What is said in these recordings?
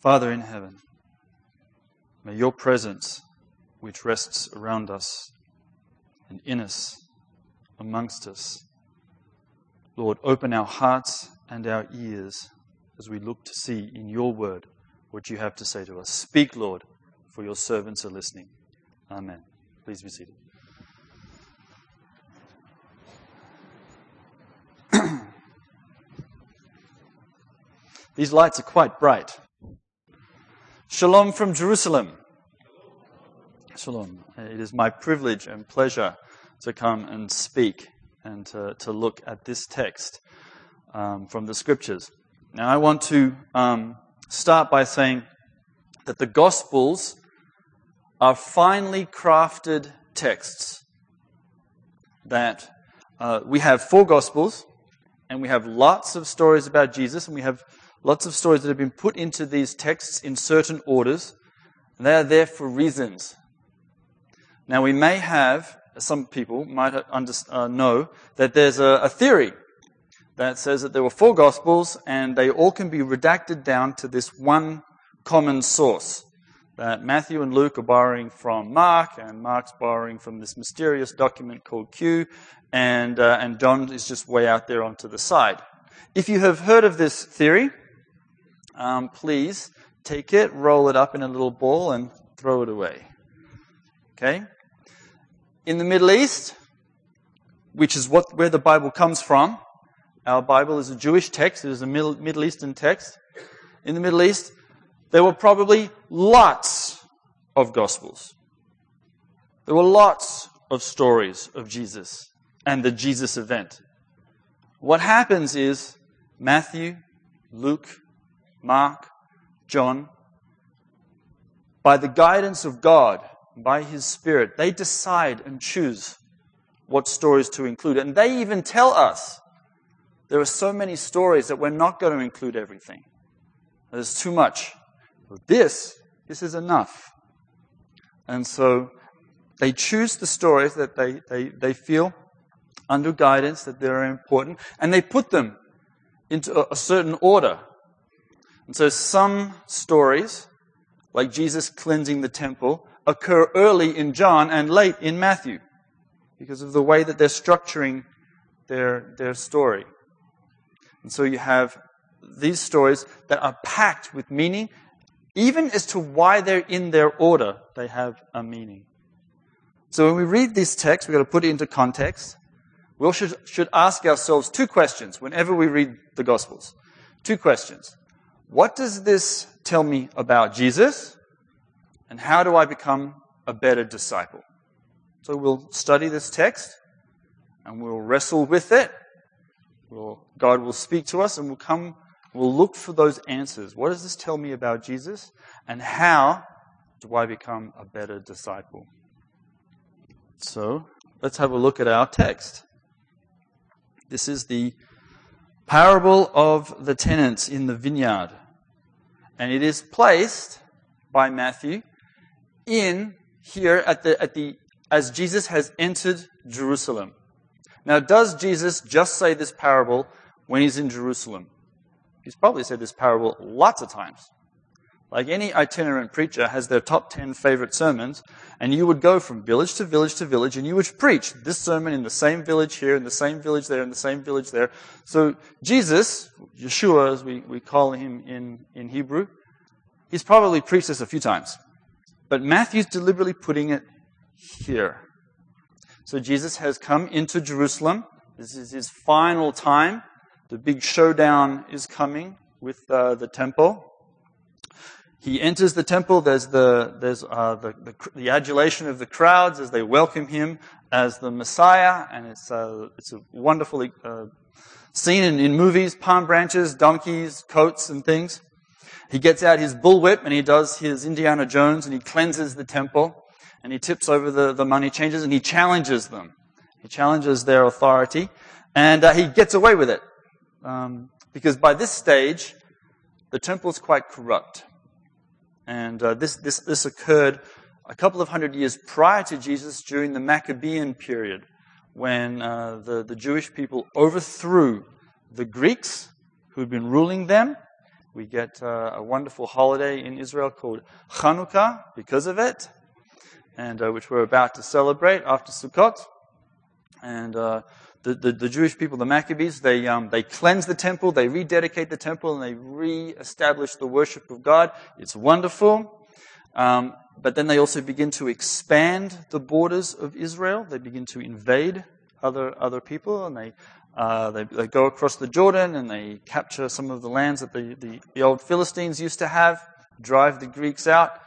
Father in heaven, may your presence, which rests around us and in us, amongst us, Lord, open our hearts and our ears as we look to see in your word what you have to say to us. Speak, Lord, for your servants are listening. Amen. Please be seated. These lights are quite bright. Shalom from Jerusalem. Shalom. It is my privilege and pleasure to come and speak and to, to look at this text um, from the scriptures. Now, I want to um, start by saying that the Gospels are finely crafted texts. That uh, we have four Gospels, and we have lots of stories about Jesus, and we have lots of stories that have been put into these texts in certain orders. And they are there for reasons. Now, we may have, some people might under, uh, know, that there's a, a theory that says that there were four Gospels and they all can be redacted down to this one common source. That Matthew and Luke are borrowing from Mark, and Mark's borrowing from this mysterious document called Q, and, uh, and John is just way out there onto the side. If you have heard of this theory, um, please take it, roll it up in a little ball, and throw it away. Okay? In the Middle East, which is what, where the Bible comes from, our Bible is a Jewish text, it is a Middle Eastern text. In the Middle East, there were probably lots of Gospels. There were lots of stories of Jesus and the Jesus event. What happens is Matthew, Luke, Mark, John, by the guidance of God, by His Spirit, they decide and choose what stories to include. And they even tell us there are so many stories that we're not going to include everything. There's too much. But this, this is enough. And so they choose the stories that they, they, they feel under guidance that they're important, and they put them into a, a certain order. And so some stories, like Jesus cleansing the temple, occur early in John and late in Matthew because of the way that they're structuring their, their story. And so you have these stories that are packed with meaning, even as to why they're in their order, they have a meaning. So when we read this text, we've got to put it into context. We should, should ask ourselves two questions whenever we read the Gospels. Two questions. What does this tell me about Jesus? And how do I become a better disciple? So we'll study this text and we'll wrestle with it. We'll, God will speak to us and we'll come, we'll look for those answers. What does this tell me about Jesus? And how do I become a better disciple? So let's have a look at our text. This is the parable of the tenants in the vineyard. And it is placed by Matthew in here at the, at the, as Jesus has entered Jerusalem. Now, does Jesus just say this parable when he's in Jerusalem? He's probably said this parable lots of times. Like any itinerant preacher has their top 10 favorite sermons, and you would go from village to village to village, and you would preach this sermon in the same village here, in the same village there, in the same village there. So Jesus, Yeshua as we, we call him in, in Hebrew, he's probably preached this a few times. But Matthew's deliberately putting it here. So Jesus has come into Jerusalem. This is his final time. The big showdown is coming with uh, the temple he enters the temple. There's the there's uh, the, the, the adulation of the crowds as they welcome him as the Messiah, and it's uh, it's a wonderful uh, scene in, in movies: palm branches, donkeys, coats, and things. He gets out his bullwhip and he does his Indiana Jones and he cleanses the temple and he tips over the, the money changers and he challenges them. He challenges their authority and uh, he gets away with it um, because by this stage the temple is quite corrupt. And uh, this, this, this occurred a couple of hundred years prior to Jesus during the Maccabean period when uh, the, the Jewish people overthrew the Greeks who had been ruling them. We get uh, a wonderful holiday in Israel called Hanukkah because of it, and uh, which we're about to celebrate after Sukkot. And uh, the, the, the, Jewish people, the Maccabees, they, um, they cleanse the temple, they rededicate the temple, and they re-establish the worship of God. It's wonderful. Um, but then they also begin to expand the borders of Israel. They begin to invade other, other people, and they, uh, they, they, go across the Jordan and they capture some of the lands that the, the, the old Philistines used to have, drive the Greeks out.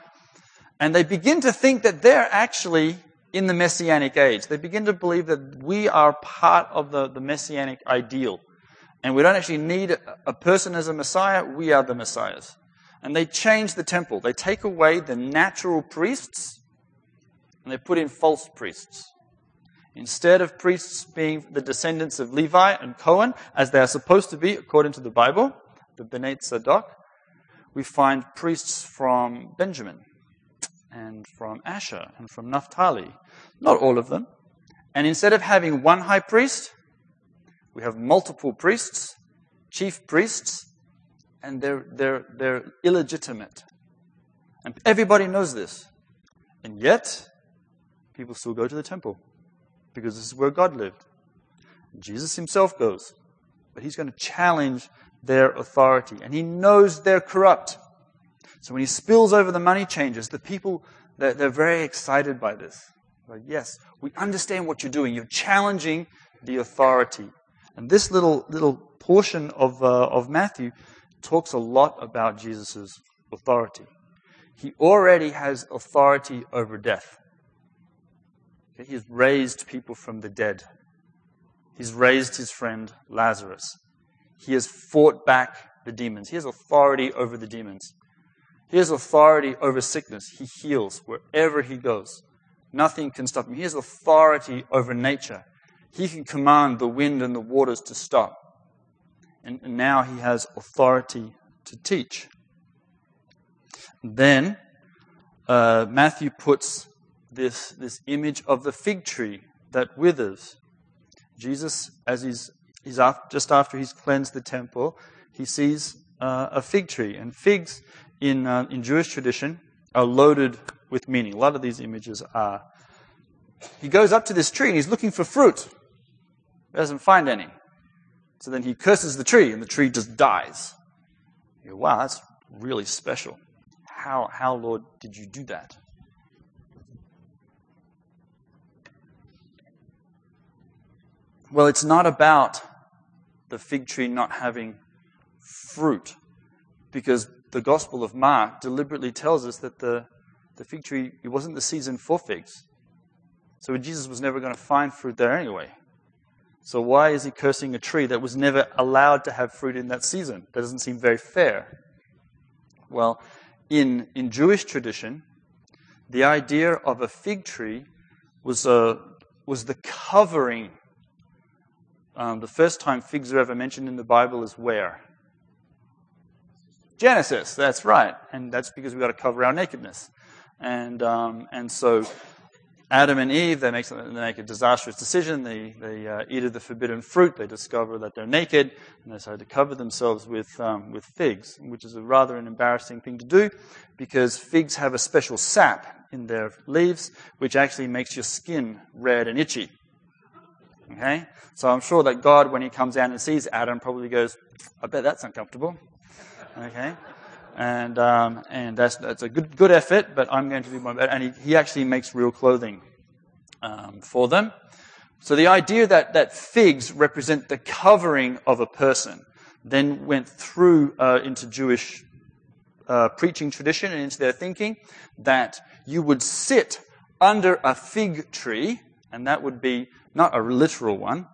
And they begin to think that they're actually in the Messianic age. They begin to believe that we are part of the, the Messianic ideal. And we don't actually need a person as a Messiah, we are the Messiahs. And they change the temple. They take away the natural priests and they put in false priests. Instead of priests being the descendants of Levi and Cohen, as they are supposed to be according to the Bible, the Bnei Tzedek, we find priests from Benjamin and from Asher and from Naphtali. Not all of them. And instead of having one high priest, we have multiple priests, chief priests, and they're, they're, they're illegitimate. And everybody knows this. And yet, people still go to the temple because this is where God lived. Jesus himself goes, but he's going to challenge their authority. And he knows they're corrupt. So when he spills over the money changers, the people, they're, they're very excited by this. Like, yes, we understand what you're doing. You're challenging the authority. And this little, little portion of, uh, of Matthew talks a lot about Jesus' authority. He already has authority over death. Okay, he's raised people from the dead. He's raised his friend Lazarus. He has fought back the demons. He has authority over the demons. He has authority over sickness. He heals wherever he goes. Nothing can stop him. He has authority over nature. He can command the wind and the waters to stop. And now he has authority to teach. Then uh, Matthew puts this, this image of the fig tree that withers. Jesus, as he's, he's after, just after he's cleansed the temple, he sees uh, a fig tree. And figs in, uh, in Jewish tradition are loaded with meaning. A lot of these images are. He goes up to this tree and he's looking for fruit. He doesn't find any. So then he curses the tree and the tree just dies. You go, wow, that's really special. How, how, Lord, did you do that? Well, it's not about the fig tree not having fruit, because the Gospel of Mark deliberately tells us that the, the fig tree, it wasn't the season for figs. So Jesus was never going to find fruit there anyway. So why is he cursing a tree that was never allowed to have fruit in that season? That doesn't seem very fair. Well, in, in Jewish tradition, the idea of a fig tree was, a, was the covering. Um, the first time figs are ever mentioned in the Bible is where? Genesis, that's right. And that's because we've got to cover our nakedness. And, um, and so Adam and Eve, they make, they make a disastrous decision. They, they uh, eat of the forbidden fruit. They discover that they're naked, and they decide to cover themselves with, um, with figs, which is a rather an embarrassing thing to do because figs have a special sap in their leaves, which actually makes your skin red and itchy. Okay? So I'm sure that God, when he comes down and sees Adam, probably goes, I bet that's uncomfortable. Okay? And, um, and that's, that's a good, good effort, but I'm going to do my best. And he, he actually makes real clothing um, for them. So the idea that, that figs represent the covering of a person then went through uh, into Jewish uh, preaching tradition and into their thinking that you would sit under a fig tree, and that would be not a literal one,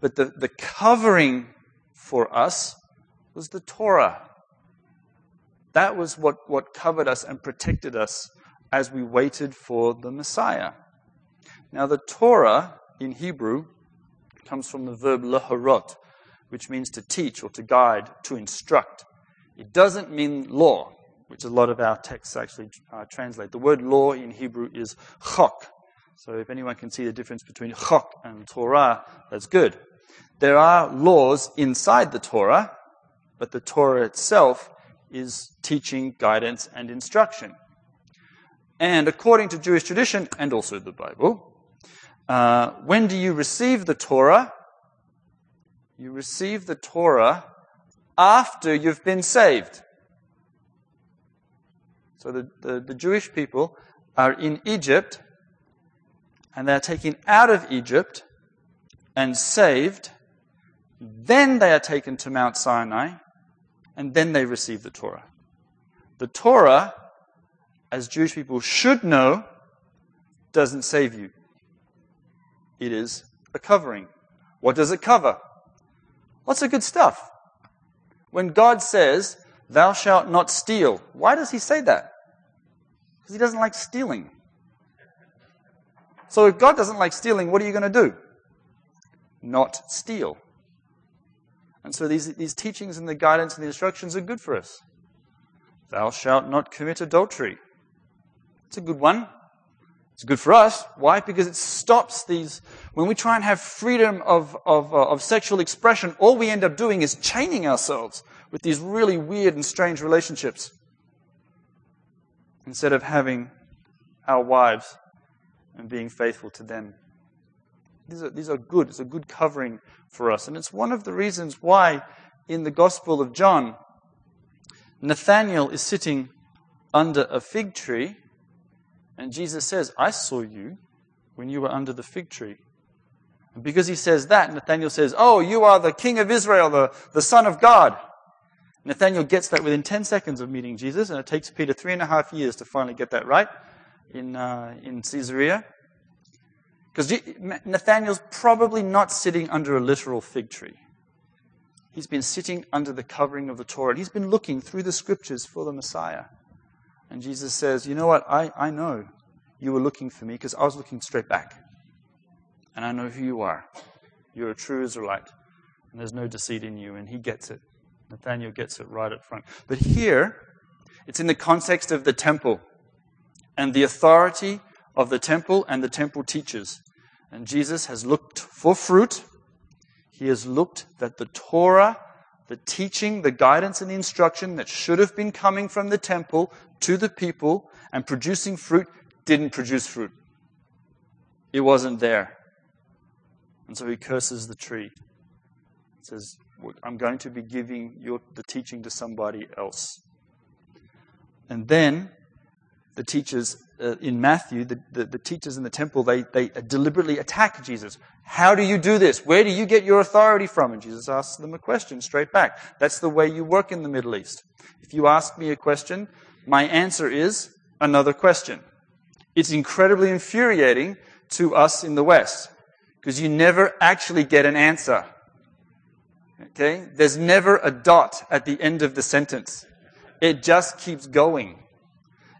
but the, the covering for us was the Torah. That was what, what covered us and protected us as we waited for the Messiah. Now, the Torah in Hebrew comes from the verb laharot, which means to teach or to guide, to instruct. It doesn't mean law, which a lot of our texts actually uh, translate. The word law in Hebrew is chok. So if anyone can see the difference between chok and Torah, that's good. There are laws inside the Torah, but the Torah itself is teaching, guidance, and instruction. And according to Jewish tradition and also the Bible, uh, when do you receive the Torah? You receive the Torah after you've been saved. So the, the, the Jewish people are in Egypt and they're taken out of Egypt and saved. Then they are taken to Mount Sinai and then they receive the Torah. The Torah, as Jewish people should know, doesn't save you. It is a covering. What does it cover? Lots of good stuff. When God says, Thou shalt not steal, why does He say that? Because He doesn't like stealing. So if God doesn't like stealing, what are you going to do? Not steal. And so these, these teachings and the guidance and the instructions are good for us. Thou shalt not commit adultery. It's a good one. It's good for us. Why? Because it stops these. When we try and have freedom of, of, uh, of sexual expression, all we end up doing is chaining ourselves with these really weird and strange relationships instead of having our wives and being faithful to them. These are, these are good. It's a good covering for us. And it's one of the reasons why in the Gospel of John, Nathanael is sitting under a fig tree, and Jesus says, I saw you when you were under the fig tree. And because he says that, Nathanael says, Oh, you are the king of Israel, the, the son of God. Nathanael gets that within 10 seconds of meeting Jesus, and it takes Peter three and a half years to finally get that right in, uh, in Caesarea. Because Nathanael's probably not sitting under a literal fig tree. He's been sitting under the covering of the Torah, and he's been looking through the scriptures for the Messiah. And Jesus says, You know what? I, I know you were looking for me because I was looking straight back. And I know who you are. You're a true Israelite. And there's no deceit in you. And he gets it. Nathaniel gets it right up front. But here, it's in the context of the temple and the authority of the temple and the temple teachers. And Jesus has looked for fruit. He has looked that the Torah, the teaching, the guidance, and the instruction that should have been coming from the temple to the people and producing fruit didn't produce fruit. It wasn't there. And so he curses the tree. He says, I'm going to be giving your, the teaching to somebody else. And then the teachers uh, in Matthew, the, the, the, teachers in the temple, they, they deliberately attack Jesus. How do you do this? Where do you get your authority from? And Jesus asks them a question straight back. That's the way you work in the Middle East. If you ask me a question, my answer is another question. It's incredibly infuriating to us in the West because you never actually get an answer. Okay? There's never a dot at the end of the sentence. It just keeps going.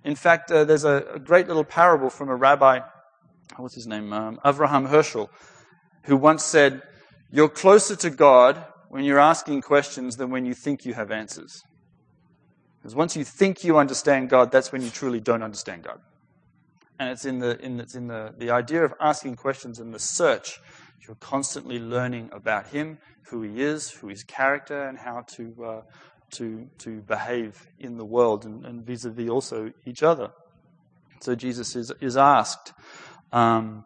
In fact, uh, there's a, a, great little parable from a rabbi, what's his name? Um, Avraham Heschel, who once said, You're closer to God when you're asking questions than when you think you have answers. Because once you think you understand God, that's when you truly don't understand God. And it's in the, in, it's in the, the idea of asking questions and the search. You're constantly learning about Him, who He is, who His character, and how to, uh, to, to behave in the world and vis a vis also each other. So Jesus is, is asked, um,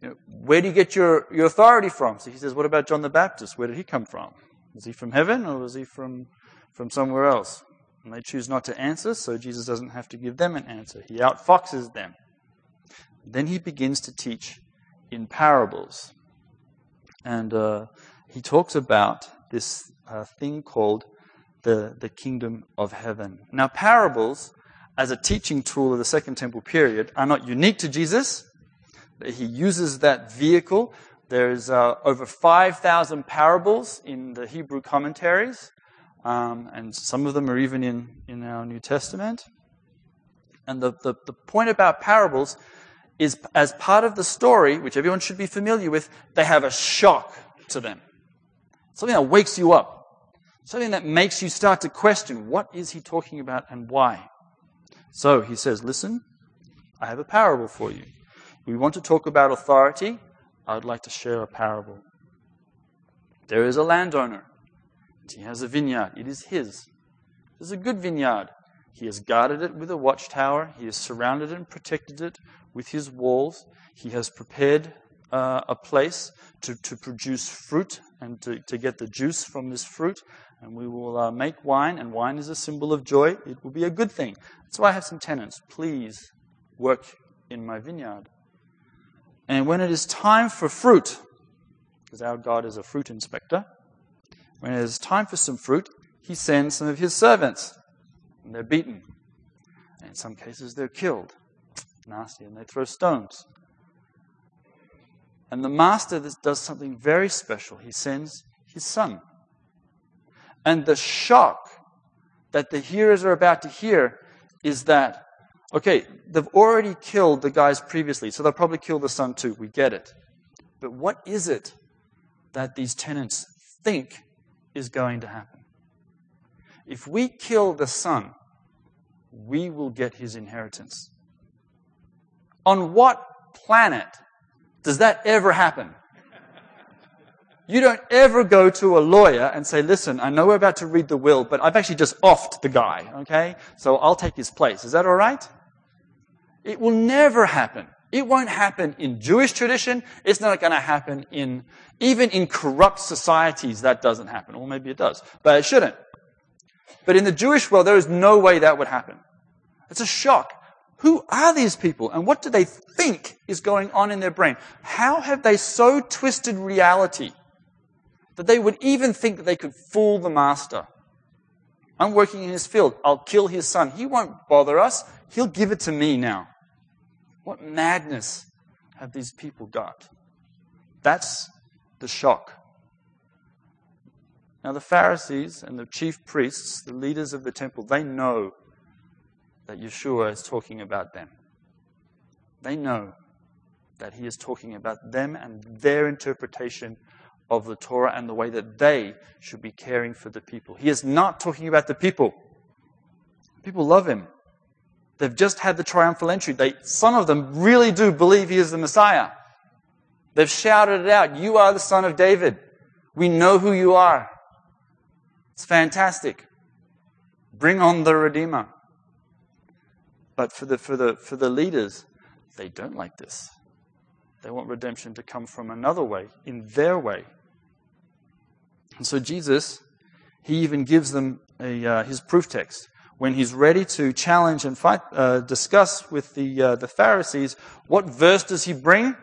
you know, Where do you get your, your authority from? So he says, What about John the Baptist? Where did he come from? Was he from heaven or was he from, from somewhere else? And they choose not to answer, so Jesus doesn't have to give them an answer. He outfoxes them. Then he begins to teach in parables. And uh, he talks about this uh, thing called the, the kingdom of heaven. Now, parables, as a teaching tool of the Second Temple period, are not unique to Jesus. He uses that vehicle. There's uh, over 5,000 parables in the Hebrew commentaries, um, and some of them are even in, in our New Testament. And the, the, the point about parables is as part of the story, which everyone should be familiar with, they have a shock to them. Something that wakes you up. Something that makes you start to question what is he talking about and why. So he says, Listen, I have a parable for you. We want to talk about authority. I would like to share a parable. There is a landowner. He has a vineyard. It is his. It is a good vineyard. He has guarded it with a watchtower. He has surrounded and protected it with his walls. He has prepared uh, a place to, to produce fruit and to, to get the juice from this fruit. And we will uh, make wine, and wine is a symbol of joy. It will be a good thing. That's why I have some tenants. Please work in my vineyard. And when it is time for fruit, because our God is a fruit inspector, when it is time for some fruit, he sends some of his servants. And they're beaten. And in some cases, they're killed. Nasty. And they throw stones. And the master does something very special. He sends his son. And the shock that the hearers are about to hear is that, okay, they've already killed the guys previously, so they'll probably kill the son too. We get it. But what is it that these tenants think is going to happen? If we kill the son, we will get his inheritance. On what planet does that ever happen? You don't ever go to a lawyer and say, listen, I know we're about to read the will, but I've actually just offed the guy, okay? So I'll take his place. Is that all right? It will never happen. It won't happen in Jewish tradition. It's not going to happen in, even in corrupt societies, that doesn't happen. Or maybe it does, but it shouldn't. But in the Jewish world, there is no way that would happen. It's a shock. Who are these people and what do they think is going on in their brain? How have they so twisted reality that they would even think that they could fool the master? I'm working in his field. I'll kill his son. He won't bother us. He'll give it to me now. What madness have these people got? That's the shock. Now, the Pharisees and the chief priests, the leaders of the temple, they know that Yeshua is talking about them. They know that he is talking about them and their interpretation of the Torah and the way that they should be caring for the people. He is not talking about the people. People love him. They've just had the triumphal entry. They, some of them really do believe he is the Messiah. They've shouted it out. You are the son of David. We know who you are. It's fantastic. Bring on the Redeemer. But for the, for the, for the leaders, they don't like this. They want redemption to come from another way, in their way. And so Jesus, he even gives them a, uh, his proof text. When he's ready to challenge and fight, uh, discuss with the, uh, the Pharisees, what verse does he bring?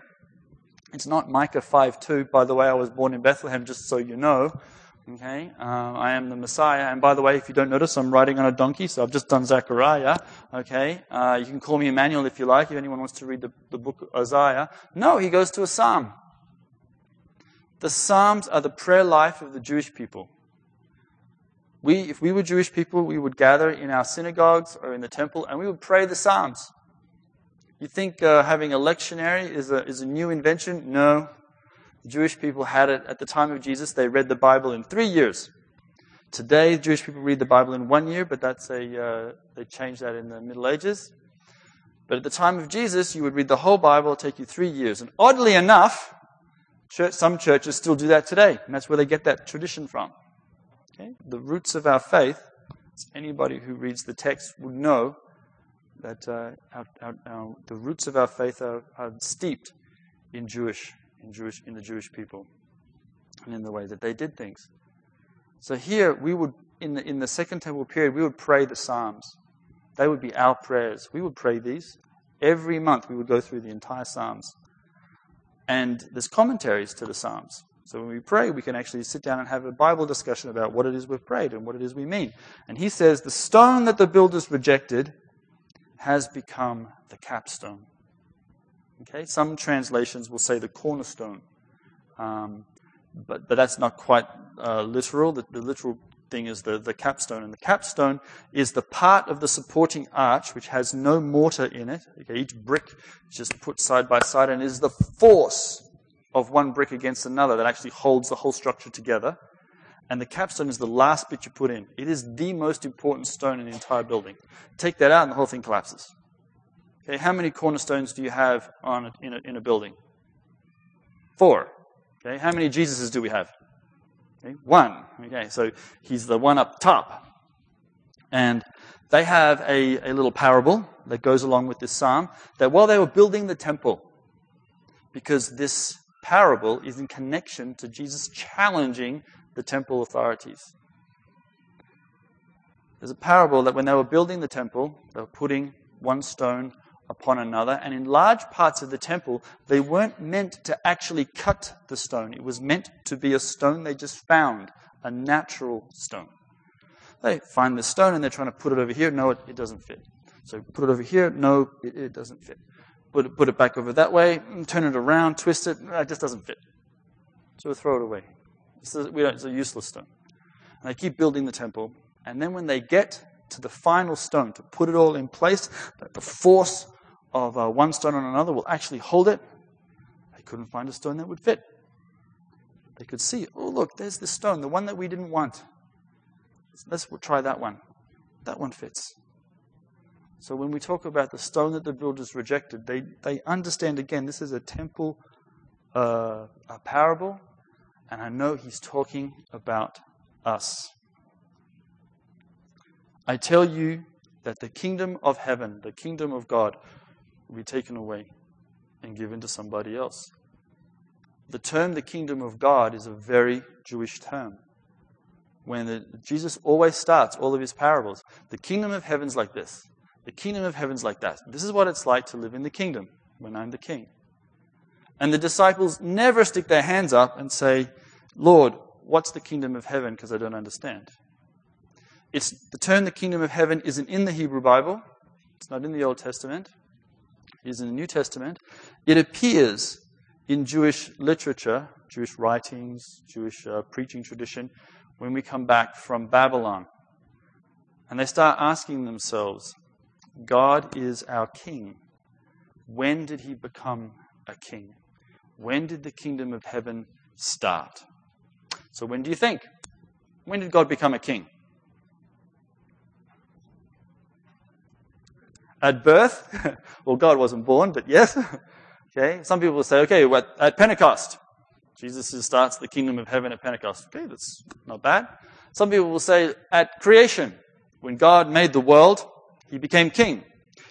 It's not Micah 5 2. By the way, I was born in Bethlehem, just so you know. Okay, uh, I am the Messiah. And by the way, if you don't notice, I'm riding on a donkey, so I've just done Zechariah. Okay, uh, you can call me Emmanuel if you like, if anyone wants to read the, the book of Isaiah. No, he goes to a psalm. The psalms are the prayer life of the Jewish people. We, if we were Jewish people, we would gather in our synagogues or in the temple and we would pray the psalms. You think uh, having a lectionary is a, is a new invention? No, the Jewish people had it at the time of Jesus. They read the Bible in three years. Today, Jewish people read the Bible in one year, but that's a, uh, they changed that in the Middle Ages. But at the time of Jesus, you would read the whole Bible, take you three years. And oddly enough, church, some churches still do that today, and that's where they get that tradition from. Okay? The roots of our faith, anybody who reads the text would know that uh, our, our, our, the roots of our faith are, are steeped in Jewish in, Jewish, in the Jewish people and in the way that they did things. So here we would, in the, in the Second Temple period, we would pray the Psalms. They would be our prayers. We would pray these. Every month we would go through the entire Psalms. And there's commentaries to the Psalms. So when we pray, we can actually sit down and have a Bible discussion about what it is we've prayed and what it is we mean. And he says, The stone that the builders rejected has become the capstone. Okay, some translations will say the cornerstone, um, but but that's not quite uh, literal. The, the, literal thing is the, the capstone, and the capstone is the part of the supporting arch which has no mortar in it. Okay, each brick is just put side by side, and is the force of one brick against another that actually holds the whole structure together. And the capstone is the last bit you put in. It is the most important stone in the entire building. Take that out, and the whole thing collapses. Okay, how many cornerstones do you have on a, in, a, in a building? Four. Okay, how many Jesuses do we have? Okay, one. Okay, so he's the one up top. And they have a, a little parable that goes along with this psalm that while they were building the temple, because this parable is in connection to Jesus challenging the temple authorities. There's a parable that when they were building the temple, they were putting one stone upon another, and in large parts of the temple, they weren't meant to actually cut the stone. It was meant to be a stone they just found, a natural stone. They find the stone and they're trying to put it over here. No, it, it doesn't fit. So put it over here. No, it, it doesn't fit. Put it, put it back over that way. Turn it around, twist it. It just doesn't fit. So we throw it away. It's a, it's a useless stone. And they keep building the temple. And then when they get to the final stone to put it all in place, the force of uh, one stone on another will actually hold it. They couldn't find a stone that would fit. They could see, oh, look, there's the stone, the one that we didn't want. Let's try that one. That one fits. So when we talk about the stone that the builders rejected, they, they understand again this is a temple, uh, a parable, and I know he's talking about us. I tell you that the kingdom of heaven, the kingdom of God, will be taken away and given to somebody else. The term the kingdom of God is a very Jewish term. When the, Jesus always starts all of his parables, the kingdom of heaven's like this, the kingdom of heaven's like that. This is what it's like to live in the kingdom when I'm the king. And the disciples never stick their hands up and say, Lord, what's the kingdom of heaven? Because I don't understand. It's the term the kingdom of heaven isn't in the Hebrew Bible. It's not in the Old Testament. Is in the New Testament. It appears in Jewish literature, Jewish writings, Jewish uh, preaching tradition, when we come back from Babylon. And they start asking themselves, God is our king. When did he become a king? When did the kingdom of heaven start? So, when do you think? When did God become a king? At birth? well, God wasn't born, but yes. okay. Some people will say, okay, at Pentecost. Jesus starts the kingdom of heaven at Pentecost. Okay, that's not bad. Some people will say at creation, when God made the world, he became king.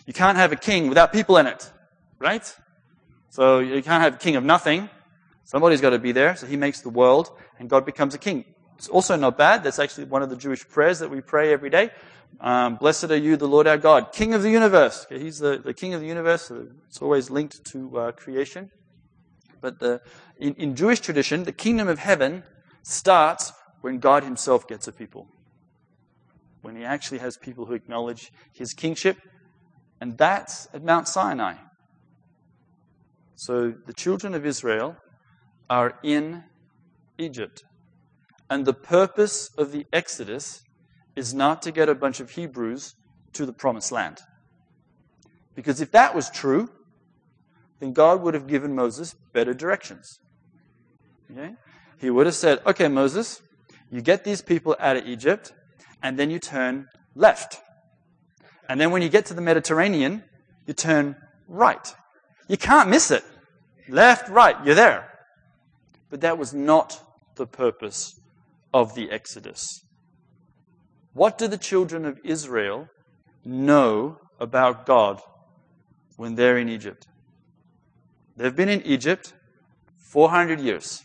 You can't have a king without people in it, right? So you can't have a king of nothing. Somebody's got to be there. So he makes the world and God becomes a king. It's also not bad. That's actually one of the Jewish prayers that we pray every day. Um, Blessed are you, the Lord our God, King of the universe. Okay, he's the, the King of the universe. So it's always linked to uh, creation. But the, in, in Jewish tradition, the kingdom of heaven starts when God himself gets a people. When he actually has people who acknowledge his kingship. And that's at Mount Sinai. So the children of Israel are in Egypt. And the purpose of the Exodus is not to get a bunch of Hebrews to the promised land. Because if that was true, then God would have given Moses better directions. Okay? He would have said, okay, Moses, you get these people out of Egypt, and then you turn left. And then when you get to the Mediterranean, you turn right. You can't miss it. Left, right, you're there. But that was not the purpose of the Exodus. What do the children of Israel know about God when they're in Egypt? They've been in Egypt 400 years.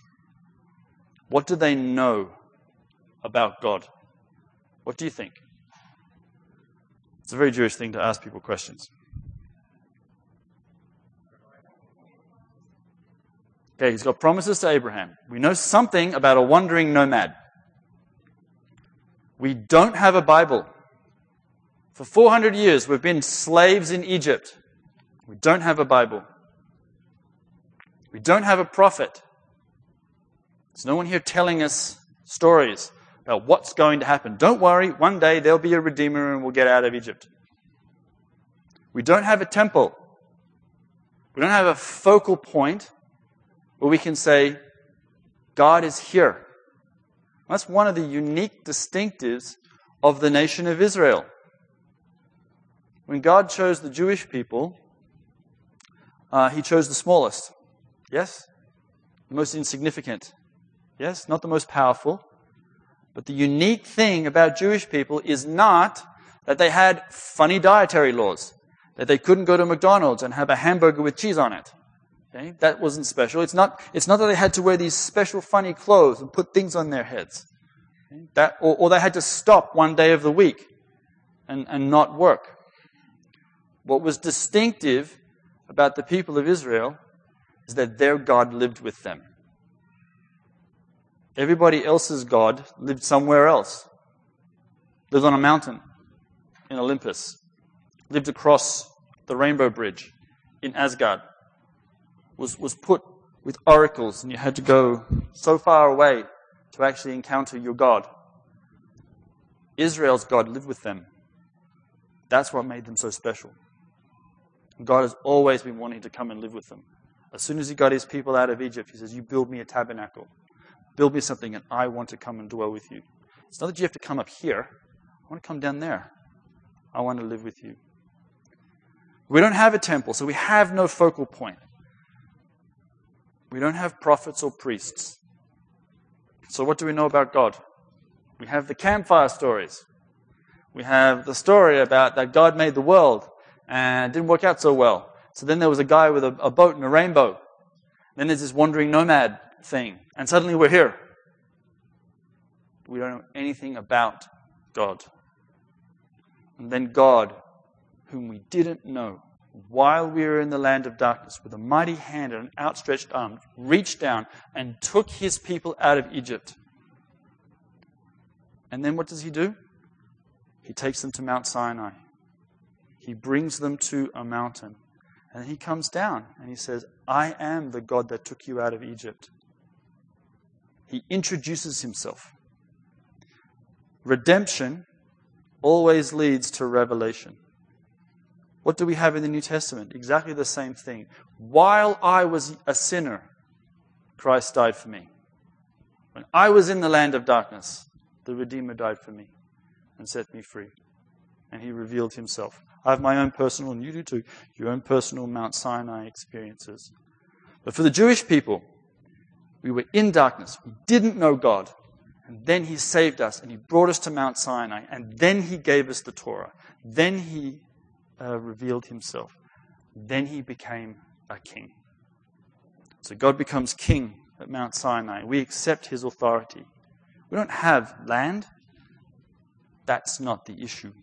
What do they know about God? What do you think? It's a very Jewish thing to ask people questions. Okay, he's got promises to Abraham. We know something about a wandering nomad. We don't have a Bible. For 400 years, we've been slaves in Egypt. We don't have a Bible. We don't have a prophet. There's no one here telling us stories about what's going to happen. Don't worry, one day there'll be a Redeemer and we'll get out of Egypt. We don't have a temple. We don't have a focal point where we can say, God is here. That's one of the unique distinctives of the nation of Israel. When God chose the Jewish people, uh, He chose the smallest. Yes? The most insignificant. Yes? Not the most powerful. But the unique thing about Jewish people is not that they had funny dietary laws, that they couldn't go to McDonald's and have a hamburger with cheese on it. Okay? That wasn't special. It's not, it's not that they had to wear these special funny clothes and put things on their heads. Okay? That, or, or they had to stop one day of the week and, and not work. What was distinctive about the people of Israel is that their God lived with them. Everybody else's God lived somewhere else. Lived on a mountain in Olympus. Lived across the Rainbow Bridge in Asgard. Was, was put with oracles, and you had to go so far away to actually encounter your God. Israel's God lived with them. That's what made them so special. God has always been wanting to come and live with them. As soon as he got his people out of Egypt, he says, You build me a tabernacle. Build me something, and I want to come and dwell with you. It's not that you have to come up here. I want to come down there. I want to live with you. We don't have a temple, so we have no focal point. We don't have prophets or priests. So, what do we know about God? We have the campfire stories. We have the story about that God made the world and didn't work out so well. So then there was a guy with a, a boat and a rainbow. Then there's this wandering nomad thing. And suddenly we're here. We don't know anything about God. And then God, whom we didn't know, while we were in the land of darkness, with a mighty hand and an outstretched arm, reached down and took his people out of Egypt. And then what does he do? He takes them to Mount Sinai. He brings them to a mountain. And he comes down and he says, I am the God that took you out of Egypt. He introduces himself. Redemption always leads to revelation. What do we have in the New Testament? Exactly the same thing. While I was a sinner, Christ died for me. When I was in the land of darkness, the Redeemer died for me and set me free. And he revealed himself. I have my own personal, and you do too, your own personal Mount Sinai experiences. But for the Jewish people, we were in darkness. We didn't know God. And then He saved us and He brought us to Mount Sinai. And then He gave us the Torah. Then He uh, revealed Himself. Then He became a king. So God becomes king at Mount Sinai. We accept His authority. We don't have land. That's not the issue.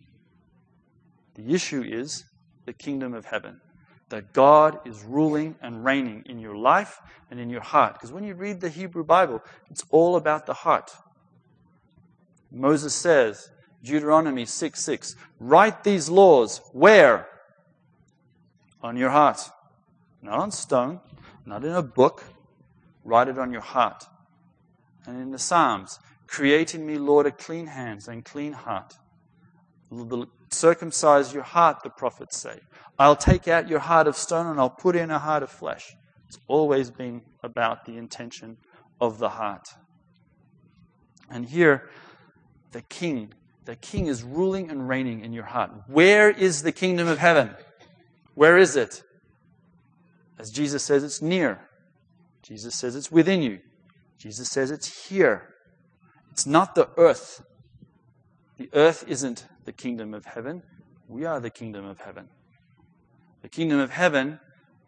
The issue is the kingdom of heaven. That God is ruling and reigning in your life and in your heart. Because when you read the Hebrew Bible, it's all about the heart. Moses says, Deuteronomy 6 6, write these laws where? On your heart. Not on stone, not in a book. Write it on your heart. And in the Psalms, create in me, Lord, a clean hands and clean heart. Circumcise your heart, the prophets say. I'll take out your heart of stone and I'll put in a heart of flesh. It's always been about the intention of the heart. And here, the king, the king is ruling and reigning in your heart. Where is the kingdom of heaven? Where is it? As Jesus says, it's near. Jesus says it's within you. Jesus says it's here. It's not the earth. The earth isn't the kingdom of heaven. We are the kingdom of heaven. The kingdom of heaven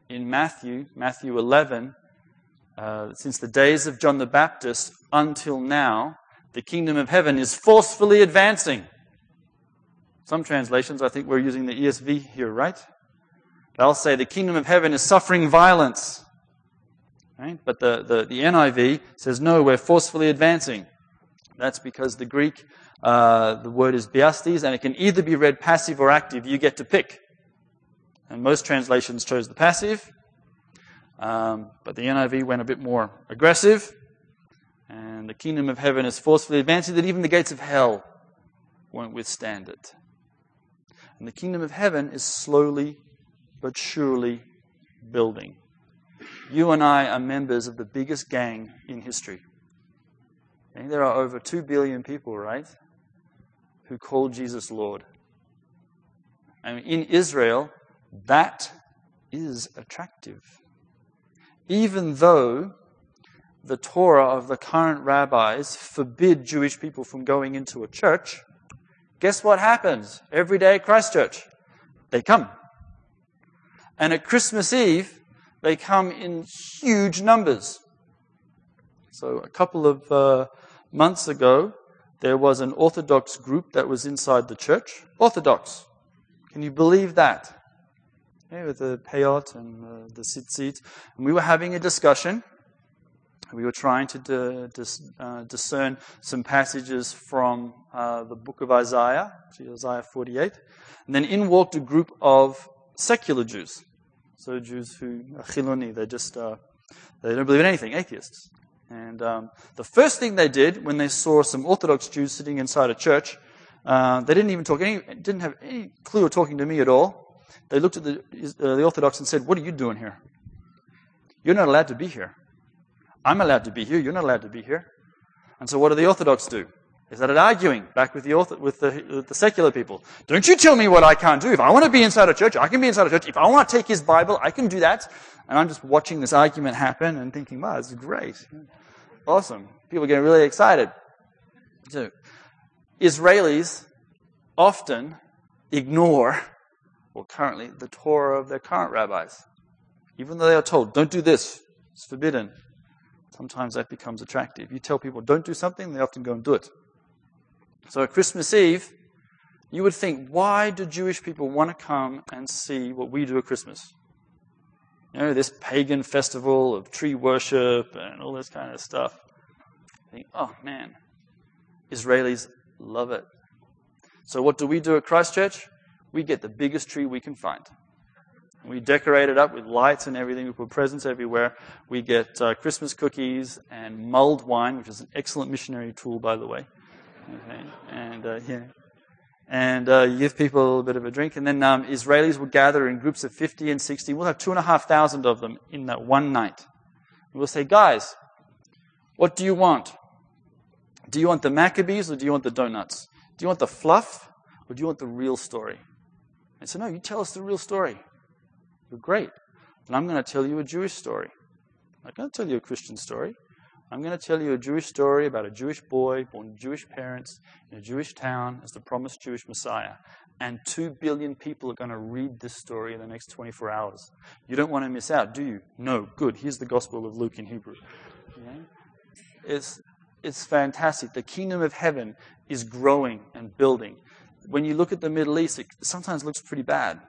in Matthew, Matthew 11, uh, since the days of John the Baptist until now, the kingdom of heaven is forcefully advancing. Some translations, I think we're using the ESV here, right? They'll say the kingdom of heaven is suffering violence. Right? But the, the, the NIV says, no, we're forcefully advancing. That's because the Greek uh, the word is biastes, and it can either be read passive or active. You get to pick. And most translations chose the passive, um, but the NIV went a bit more aggressive. And the kingdom of heaven is forcefully advancing that even the gates of hell won't withstand it. And the kingdom of heaven is slowly but surely building. You and I are members of the biggest gang in history. there are over 2 billion people, right? who call Jesus Lord. And in Israel, that is attractive. Even though the Torah of the current rabbis forbid Jewish people from going into a church, Guess what happens every day at Christchurch? They come. And at Christmas Eve, they come in huge numbers. So a couple of uh, months ago, there was an Orthodox group that was inside the church. Orthodox. Can you believe that? With the peyot and uh, the tzitzit. And we were having a discussion. We were trying to dis, uh, discern some passages from uh, the book of Isaiah, Isaiah 48. And then in walked a group of secular Jews. So Jews who are chiloni, they just, uh, they don't believe in anything, atheists. And um, the first thing they did when they saw some Orthodox Jews sitting inside a church, uh, they didn't even talk any, didn't have any clue of talking to me at all. They looked at the, uh, the Orthodox and said, "What are you doing here? You're not allowed to be here. I'm allowed to be here. You're not allowed to be here." And so, what do the Orthodox do? They started arguing back with the, with the, with the secular people. Don't you tell me what I can't do. If I want to be inside a church, I can be inside a church. If I want to take his Bible, I can do that. And I'm just watching this argument happen and thinking, wow, this is great. Awesome. People get really excited. So, Israelis often ignore, well, currently, the Torah of their current rabbis. Even though they are told, don't do this, it's forbidden. Sometimes that becomes attractive. You tell people, don't do something, they often go and do it. So at Christmas Eve, you would think, why do Jewish people want to come and see what we do at Christmas? You know, this pagan festival of tree worship and all this kind of stuff. Think, oh man, Israelis love it. So what do we do at Christ Church? We get the biggest tree we can find. We decorate it up with lights and everything. We put presents everywhere. We get uh, Christmas cookies and mulled wine, which is an excellent missionary tool, by the way. Okay. And uh, yeah, and uh, you give people a little bit of a drink. And then um, Israelis will gather in groups of 50 and 60. We'll have two and a half thousand of them in that one night. We'll say, guys, what do you want? Do you want the Maccabees or do you want the donuts? Do you want the fluff or do you want the real story? And so, no, you tell us the real story. Great. And I'm going to tell you a Jewish story. I'm not going to tell you a Christian story. I'm going to tell you a Jewish story about a Jewish boy born to Jewish parents in a Jewish town as the promised Jewish Messiah. And two billion people are going to read this story in the next 24 hours. You don't want to miss out, do you? No. Good. Here's the Gospel of Luke in Hebrew. It's, it's fantastic. The kingdom of heaven is growing and building. When you look at the Middle East, it sometimes looks pretty bad.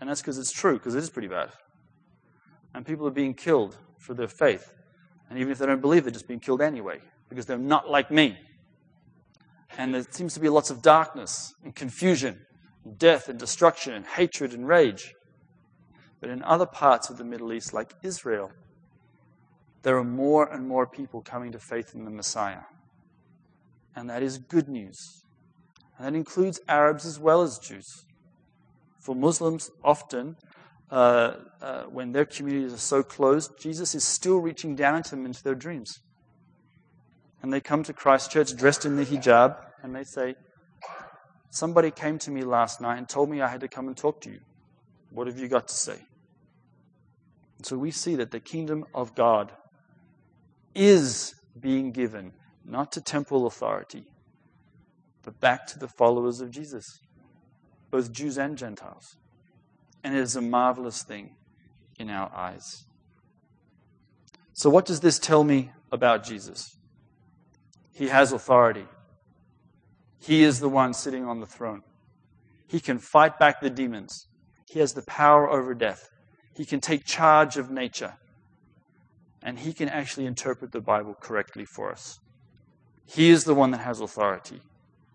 And that's because it's true, because it is pretty bad. And people are being killed for their faith. And even if they don't believe, they're just being killed anyway because they're not like me. And there seems to be lots of darkness and confusion, and death and destruction and hatred and rage. But in other parts of the Middle East, like Israel, there are more and more people coming to faith in the Messiah. And that is good news. And that includes Arabs as well as Jews. For Muslims, often uh, uh, when their communities are so closed, Jesus is still reaching down into them into their dreams. And they come to Christ Church dressed in the hijab and they say, Somebody came to me last night and told me I had to come and talk to you. What have you got to say? So we see that the kingdom of God is being given not to temporal authority, but back to the followers of Jesus, both Jews and Gentiles and it is a marvelous thing in our eyes. So, what does this tell me about Jesus? He has authority. He is the one sitting on the throne. He can fight back the demons. He has the power over death. He can take charge of nature. And he can actually interpret the Bible correctly for us. He is the one that has authority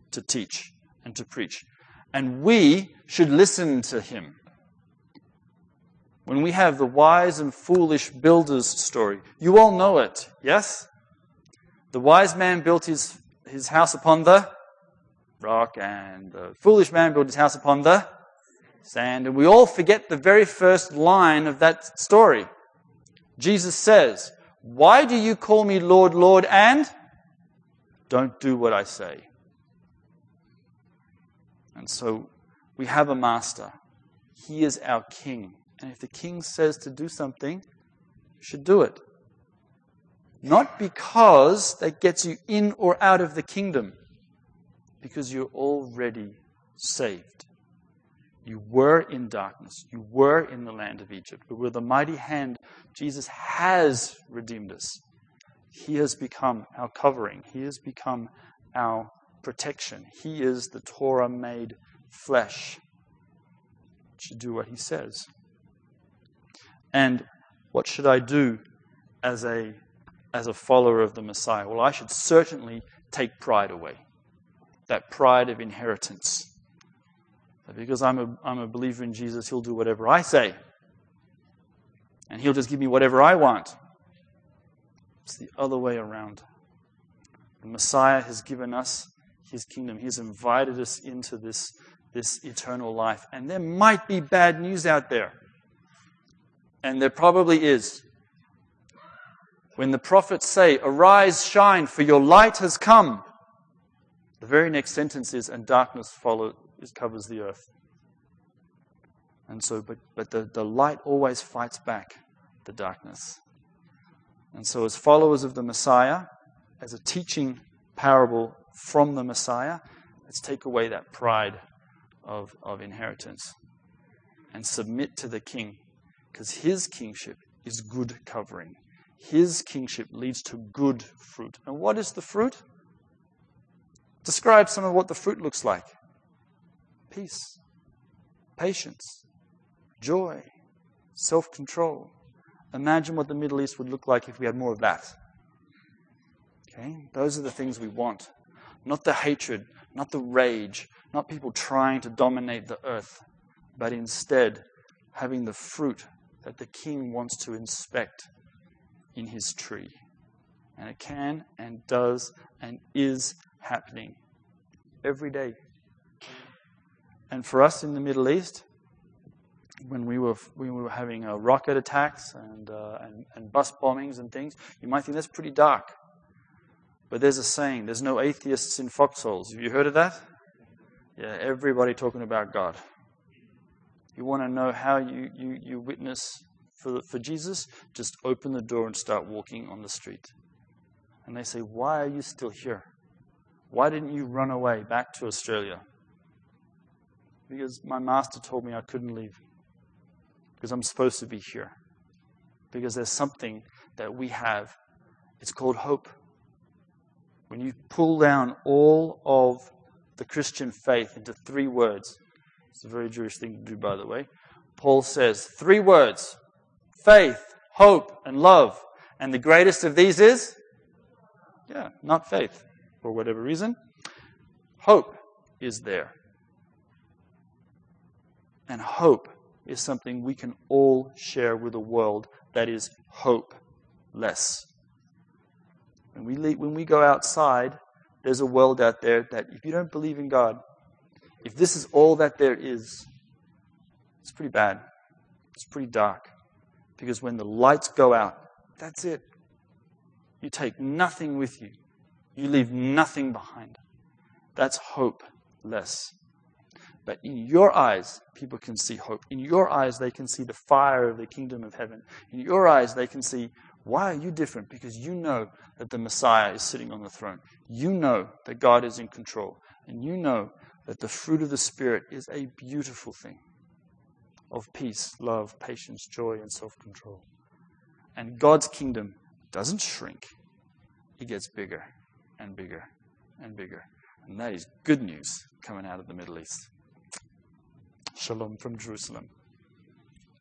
to teach and to preach. And we should listen to him when we have the wise and foolish builder's story. You all know it, yes? The wise man built his, his house upon the rock, and the foolish man built his house upon the sand. And we all forget the very first line of that story. Jesus says, Why do you call me Lord, Lord, and don't do what I say? And so we have a master. He is our king. And if the king says to do something, you should do it. Not because that gets you in or out of the kingdom, Because you're already saved. You were in darkness. You were in the land of Egypt. But with a mighty hand, Jesus has redeemed us. He has become our covering. He has become our protection. He is the Torah made flesh. should do what he says. And what should I do as a, as a follower of the Messiah? Well, I should certainly take pride away. That pride of inheritance. Because I'm a, I'm a believer in Jesus, he'll do whatever I say. And he'll just give me whatever I want. It's the other way around. The Messiah has given us his kingdom. He's invited us into this, this eternal life. And there might be bad news out there. And there probably is. When the prophets say, Arise, shine, for your light has come, the very next sentence is, And darkness follows, it covers the earth. And so, but, but the, the light always fights back the darkness. And so, as followers of the Messiah, as a teaching parable from the Messiah, let's take away that pride of, of inheritance and submit to the king because his kingship is good covering. His kingship leads to good fruit. And what is the fruit? Describe some of what the fruit looks like peace, patience, joy, self control. Imagine what the Middle East would look like if we had more of that. Okay? Those are the things we want. Not the hatred, not the rage, not people trying to dominate the earth, but instead having the fruit that the king wants to inspect in his tree. And it can and does and is happening every day. And for us in the Middle East, when we were we were having uh, rocket attacks and, uh, and and bus bombings and things, you might think that's pretty dark. But there's a saying: "There's no atheists in foxholes." Have you heard of that? Yeah, everybody talking about God. You want to know how you, you, you witness for, for Jesus? Just open the door and start walking on the street. And they say, Why are you still here? Why didn't you run away back to Australia? Because my master told me I couldn't leave. Because I'm supposed to be here. Because there's something that we have. It's called hope. When you pull down all of the Christian faith into three words, it's a very Jewish thing to do, by the way. Paul says three words faith, hope, and love. And the greatest of these is? Yeah, not faith, for whatever reason. Hope is there. And hope is something we can all share with a world that is hopeless. When we, leave, when we go outside, there's a world out there that if you don't believe in God, if this is all that there is, it's pretty bad. It's pretty dark. Because when the lights go out, that's it. You take nothing with you, you leave nothing behind. That's hopeless. But in your eyes, people can see hope. In your eyes, they can see the fire of the kingdom of heaven. In your eyes, they can see why are you different? Because you know that the Messiah is sitting on the throne. You know that God is in control. And you know that the fruit of the Spirit is a beautiful thing of peace, love, patience, joy, and self control. And God's kingdom doesn't shrink, it gets bigger and bigger and bigger. And that is good news coming out of the Middle East. Shalom from Jerusalem.